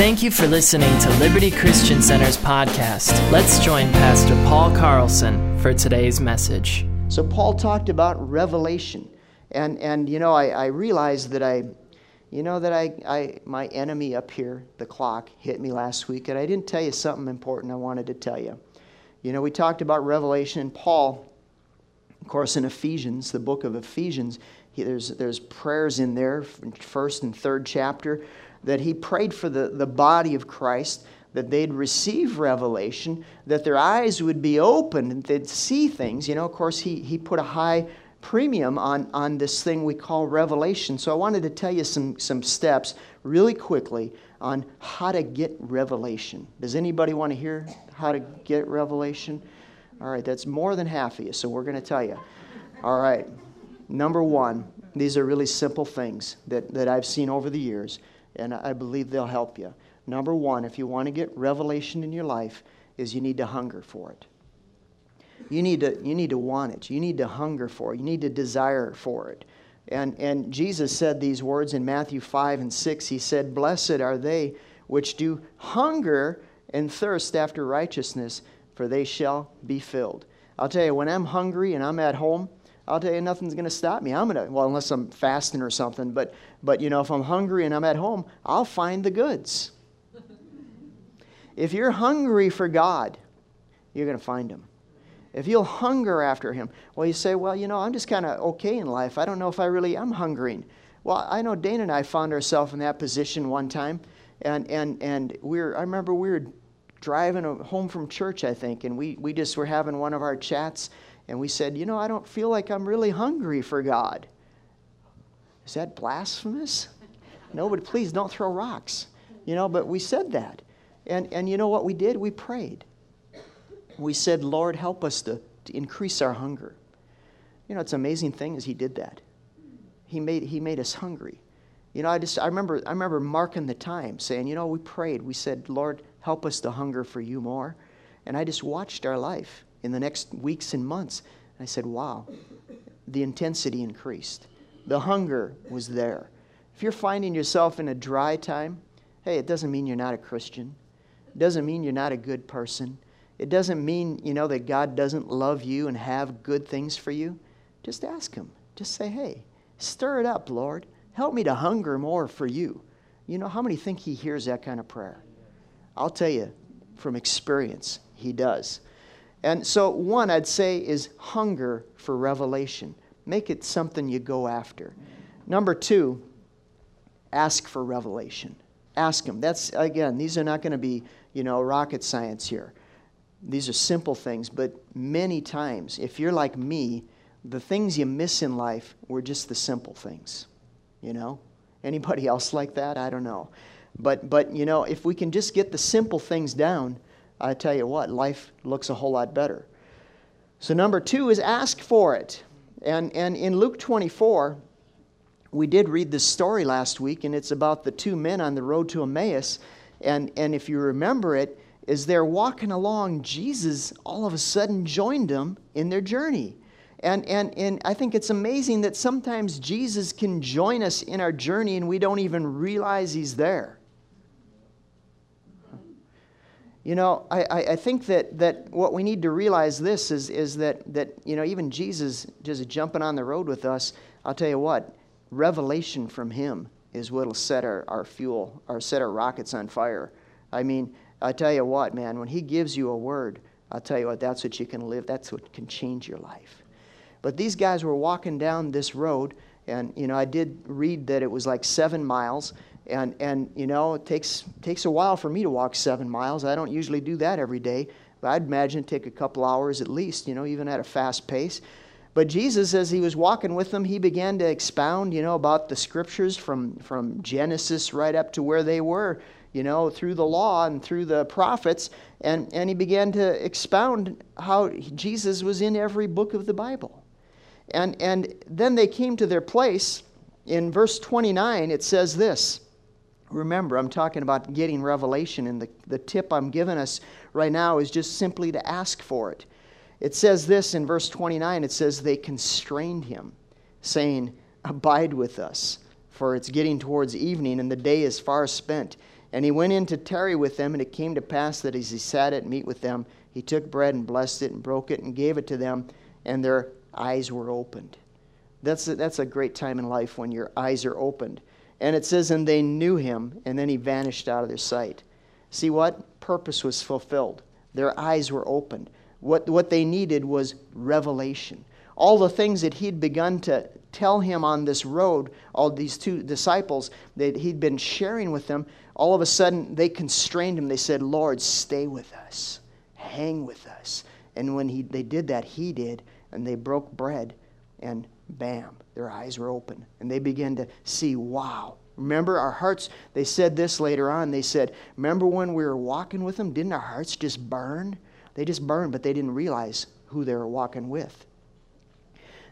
Thank you for listening to Liberty Christian Center's podcast. Let's join Pastor Paul Carlson for today's message. So, Paul talked about revelation. And, and you know, I, I realized that I, you know, that I, I, my enemy up here, the clock, hit me last week, and I didn't tell you something important I wanted to tell you. You know, we talked about revelation, and Paul, of course, in Ephesians, the book of Ephesians, he, there's, there's prayers in there, first and third chapter, that he prayed for the, the body of Christ, that they'd receive revelation, that their eyes would be opened, and they'd see things. You know, of course, he, he put a high premium on, on this thing we call revelation. So I wanted to tell you some, some steps really quickly on how to get revelation. Does anybody want to hear how to get revelation? All right, that's more than half of you, so we're going to tell you. All right, number one, these are really simple things that, that I've seen over the years, and I believe they'll help you. Number one, if you want to get revelation in your life, is you need to hunger for it. You need to, you need to want it. You need to hunger for it. You need to desire for it. And, and Jesus said these words in Matthew 5 and 6. He said, Blessed are they which do hunger and thirst after righteousness, for they shall be filled. I'll tell you, when I'm hungry and I'm at home, I'll tell you, nothing's going to stop me. I'm going to, well, unless I'm fasting or something, but, but, you know, if I'm hungry and I'm at home, I'll find the goods. if you're hungry for God, you're going to find Him if you'll hunger after him well you say well you know i'm just kind of okay in life i don't know if i really am hungering well i know dana and i found ourselves in that position one time and and and we are i remember we were driving home from church i think and we we just were having one of our chats and we said you know i don't feel like i'm really hungry for god is that blasphemous no but please don't throw rocks you know but we said that and and you know what we did we prayed we said, Lord, help us to, to increase our hunger. You know, it's an amazing thing is he did that. He made, he made us hungry. You know, I just I remember I remember marking the time saying, you know, we prayed. We said, Lord, help us to hunger for you more. And I just watched our life in the next weeks and months. And I said, wow, the intensity increased. The hunger was there. If you're finding yourself in a dry time, hey, it doesn't mean you're not a Christian. It doesn't mean you're not a good person. It doesn't mean, you know, that God doesn't love you and have good things for you. Just ask Him. Just say, hey, stir it up, Lord. Help me to hunger more for you. You know, how many think He hears that kind of prayer? I'll tell you from experience, He does. And so, one I'd say is hunger for revelation. Make it something you go after. Number two, ask for revelation. Ask Him. That's, again, these are not going to be, you know, rocket science here. These are simple things, but many times, if you're like me, the things you miss in life were just the simple things. You know? Anybody else like that? I don't know. But, but you know, if we can just get the simple things down, I tell you what, life looks a whole lot better. So, number two is ask for it. And, and in Luke 24, we did read this story last week, and it's about the two men on the road to Emmaus. And, and if you remember it, as they're walking along, Jesus all of a sudden joined them in their journey. And, and, and I think it's amazing that sometimes Jesus can join us in our journey and we don't even realize he's there. You know, I, I think that, that what we need to realize this is, is that, that, you know, even Jesus just jumping on the road with us, I'll tell you what, revelation from him is what will set our, our fuel, or set our rockets on fire. I mean, I tell you what, man, when He gives you a word, I'll tell you what, that's what you can live. That's what can change your life. But these guys were walking down this road, and you know, I did read that it was like seven miles, and and you know, it takes takes a while for me to walk seven miles. I don't usually do that every day, but I'd imagine take a couple hours at least. You know, even at a fast pace. But Jesus, as he was walking with them, he began to expound, you know, about the scriptures from from Genesis right up to where they were you know, through the law and through the prophets. And, and he began to expound how Jesus was in every book of the Bible. And, and then they came to their place. In verse 29, it says this. Remember, I'm talking about getting revelation, and the, the tip I'm giving us right now is just simply to ask for it. It says this in verse 29 it says, They constrained him, saying, Abide with us, for it's getting towards evening, and the day is far spent And he went in to tarry with them, and it came to pass that as he sat at meat with them, he took bread and blessed it and broke it and gave it to them, and their eyes were opened. That's a, that's a great time in life when your eyes are opened. And it says, and they knew him, and then he vanished out of their sight. See what? Purpose was fulfilled. Their eyes were opened. What, what they needed was revelation. All the things that he'd begun to tell him on this road, all these two disciples that he'd been sharing with them, all of a sudden they constrained him. They said, Lord, stay with us, hang with us. And when he, they did that, he did, and they broke bread, and bam, their eyes were open. And they began to see, wow. Remember our hearts, they said this later on. They said, Remember when we were walking with them? Didn't our hearts just burn? They just burned, but they didn't realize who they were walking with.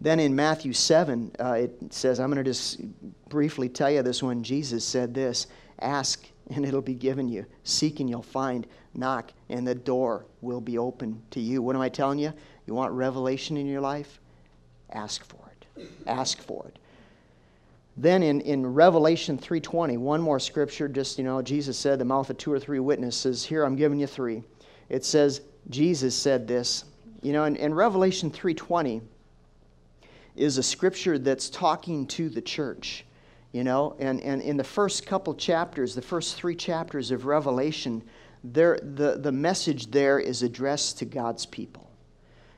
Then in Matthew 7, uh, it says, I'm going to just briefly tell you this one. Jesus said this Ask, and it'll be given you. Seek, and you'll find. Knock, and the door will be open to you. What am I telling you? You want revelation in your life? Ask for it. Ask for it. Then in, in Revelation 3.20, one more scripture, just, you know, Jesus said, the mouth of two or three witnesses. Here, I'm giving you three. It says, Jesus said this. You know, in Revelation 3.20, is a scripture that's talking to the church. You know, and, and in the first couple chapters, the first three chapters of Revelation, there, the, the message there is addressed to God's people.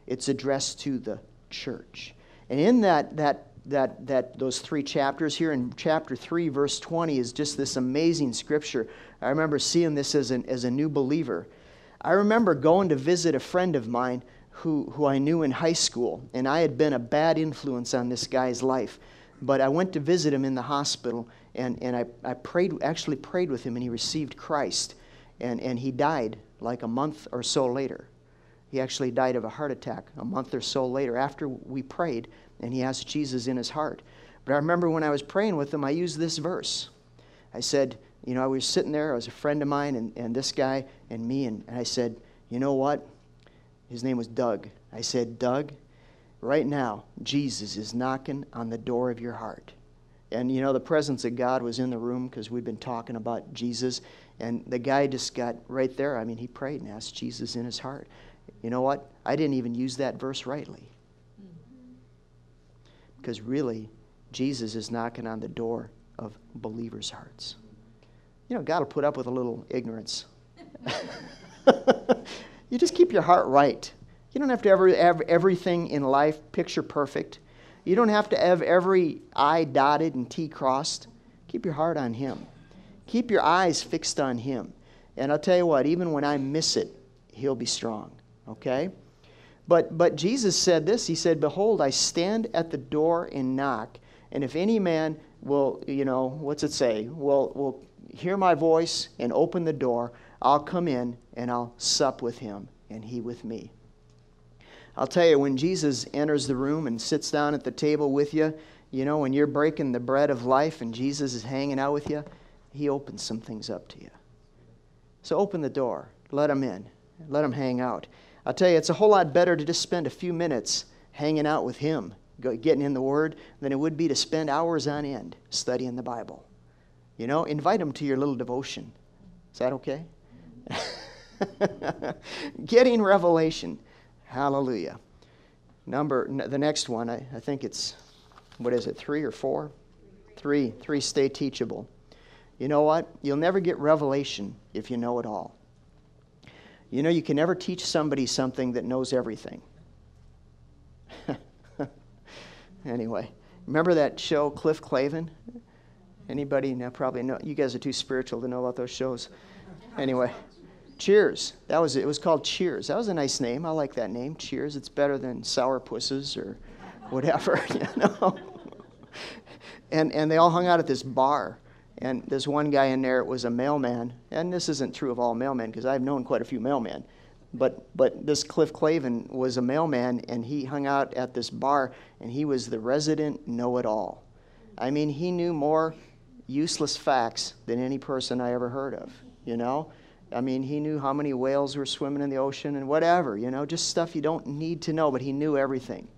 It's addressed to the church. And in that, that, that, that those three chapters here in chapter 3, verse 20, is just this amazing scripture. I remember seeing this as, an, as a new believer. I remember going to visit a friend of mine who, who I knew in high school, and I had been a bad influence on this guy's life. But I went to visit him in the hospital, and, and I, I prayed, actually prayed with him, and he received Christ. And, and he died like a month or so later. He actually died of a heart attack a month or so later after we prayed, and he asked Jesus in his heart. But I remember when I was praying with him, I used this verse. I said, You know, I was sitting there, I was a friend of mine, and, and this guy and me, and, and I said, You know what? His name was Doug. I said, Doug, right now, Jesus is knocking on the door of your heart. And you know, the presence of God was in the room because we'd been talking about Jesus. And the guy just got right there. I mean, he prayed and asked Jesus in his heart. You know what? I didn't even use that verse rightly. Because really, Jesus is knocking on the door of believers' hearts. You know, God will put up with a little ignorance. You just keep your heart right. You don't have to ever have everything in life picture perfect. You don't have to have every I dotted and T crossed. Keep your heart on Him. Keep your eyes fixed on Him. And I'll tell you what, even when I miss it, He'll be strong. Okay? But, but Jesus said this He said, Behold, I stand at the door and knock. And if any man will, you know, what's it say? Will, will hear my voice and open the door, I'll come in and I'll sup with him and he with me. I'll tell you, when Jesus enters the room and sits down at the table with you, you know, when you're breaking the bread of life and Jesus is hanging out with you, he opens some things up to you. So open the door, let him in, let him hang out. I'll tell you, it's a whole lot better to just spend a few minutes hanging out with him, getting in the Word, than it would be to spend hours on end studying the Bible. You know, invite him to your little devotion. Is that okay? Getting revelation. Hallelujah. Number, the next one, I, I think it's, what is it, three or four? Three. Three, stay teachable. You know what? You'll never get revelation if you know it all. You know, you can never teach somebody something that knows everything. anyway, remember that show, Cliff Clavin? Anybody now probably know? You guys are too spiritual to know about those shows. Anyway, Cheers. That was it. It was called Cheers. That was a nice name. I like that name. Cheers. It's better than Sour Pusses or whatever, you know. and and they all hung out at this bar. And this one guy in there was a mailman. And this isn't true of all mailmen because I've known quite a few mailmen. But but this Cliff Clavin was a mailman and he hung out at this bar and he was the resident know-it-all. I mean, he knew more useless facts than any person I ever heard of, you know? I mean, he knew how many whales were swimming in the ocean and whatever, you know, just stuff you don't need to know, but he knew everything.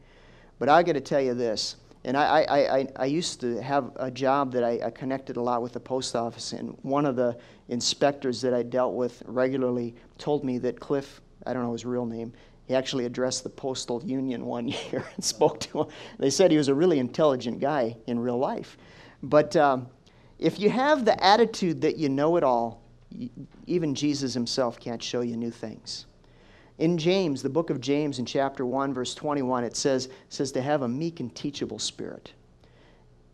But I got to tell you this And I, I, I, I used to have a job that I, I connected a lot with the post office, and one of the inspectors that I dealt with regularly told me that Cliff, I don't know his real name, he actually addressed the postal union one year and spoke to him. They said he was a really intelligent guy in real life. But um, if you have the attitude that you know it all, even Jesus himself can't show you new things. In James, the book of James, in chapter 1, verse 21, it says, says to have a meek and teachable spirit.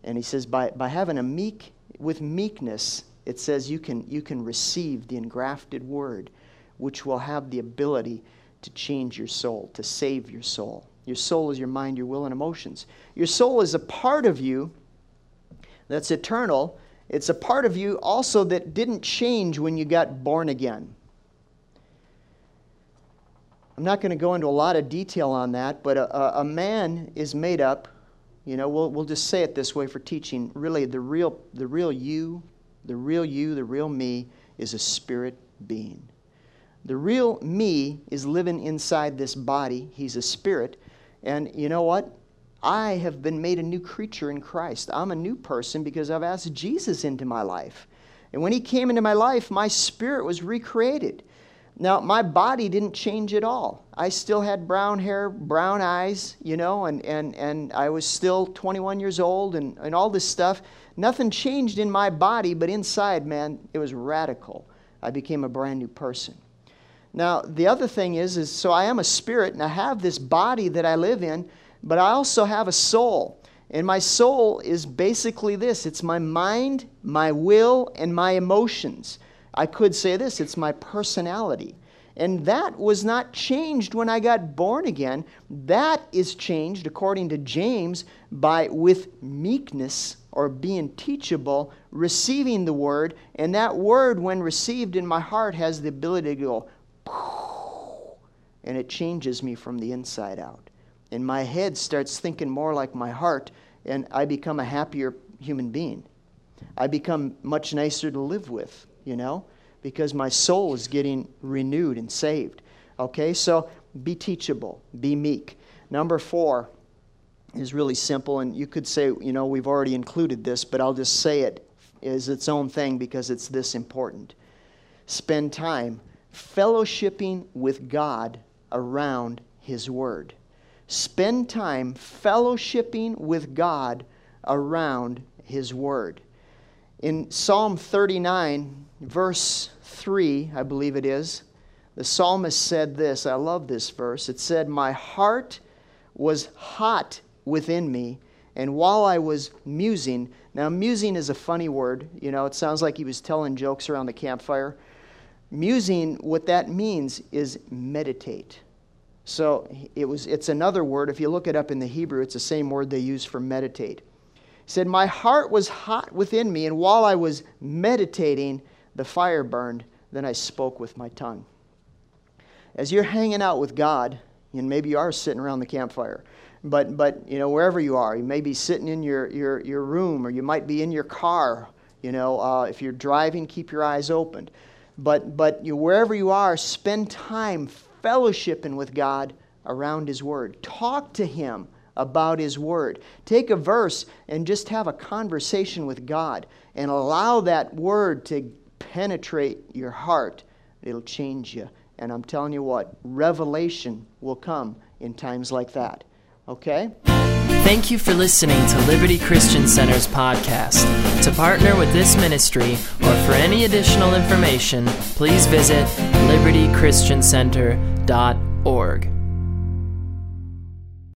And he says, by, by having a meek, with meekness, it says you can, you can receive the engrafted word, which will have the ability to change your soul, to save your soul. Your soul is your mind, your will, and emotions. Your soul is a part of you that's eternal. It's a part of you also that didn't change when you got born again. I'm not going to go into a lot of detail on that, but a, a, man is made up, you know, we'll, we'll just say it this way for teaching. Really, the real, the real you, the real you, the real me is a spirit being. The real me is living inside this body. He's a spirit. And you know what? I have been made a new creature in Christ. I'm a new person because I've asked Jesus into my life. And when he came into my life, my spirit was recreated. Now, my body didn't change at all. I still had brown hair, brown eyes, you know, and, and, and I was still 21 years old and, and all this stuff. Nothing changed in my body, but inside, man, it was radical. I became a brand new person. Now, the other thing is, is so I am a spirit and I have this body that I live in, but I also have a soul. And my soul is basically this it's my mind, my will, and my emotions. I could say this it's my personality. And that was not changed when I got born again. That is changed, according to James, by with meekness or being teachable, receiving the word. And that word, when received in my heart, has the ability to go, and it changes me from the inside out. And my head starts thinking more like my heart, and I become a happier human being. I become much nicer to live with you know, because my soul is getting renewed and saved. Okay, so be teachable, be meek. Number four is really simple, and you could say, you know, we've already included this, but I'll just say it as its own thing because it's this important. Spend time fellowshipping with God around His Word. Spend time fellowshipping with God around His Word. In Psalm 39, verse 3, I believe it is, the psalmist said this. I love this verse. It said, My heart was hot within me, and while I was musing, now musing is a funny word. You know, it sounds like he was telling jokes around the campfire. Musing, what that means is meditate. So it was, it's another word. If you look it up in the Hebrew, it's the same word they use for meditate. Said, My heart was hot within me, and while I was meditating, the fire burned, then I spoke with my tongue. As you're hanging out with God, and maybe you are sitting around the campfire, but, but you know, wherever you are, you may be sitting in your, your, your room, or you might be in your car. You know, uh, if you're driving, keep your eyes open. But, but you, wherever you are, spend time fellowshipping with God around His Word. Talk to Him about His Word. Take a verse and just have a conversation with God and allow that Word to penetrate your heart, it'll change you. And I'm telling you what, revelation will come in times like that. Okay? Thank you for listening to Liberty Christian Center's podcast. To partner with this ministry or for any additional information, please visit libertychristiancenter.org.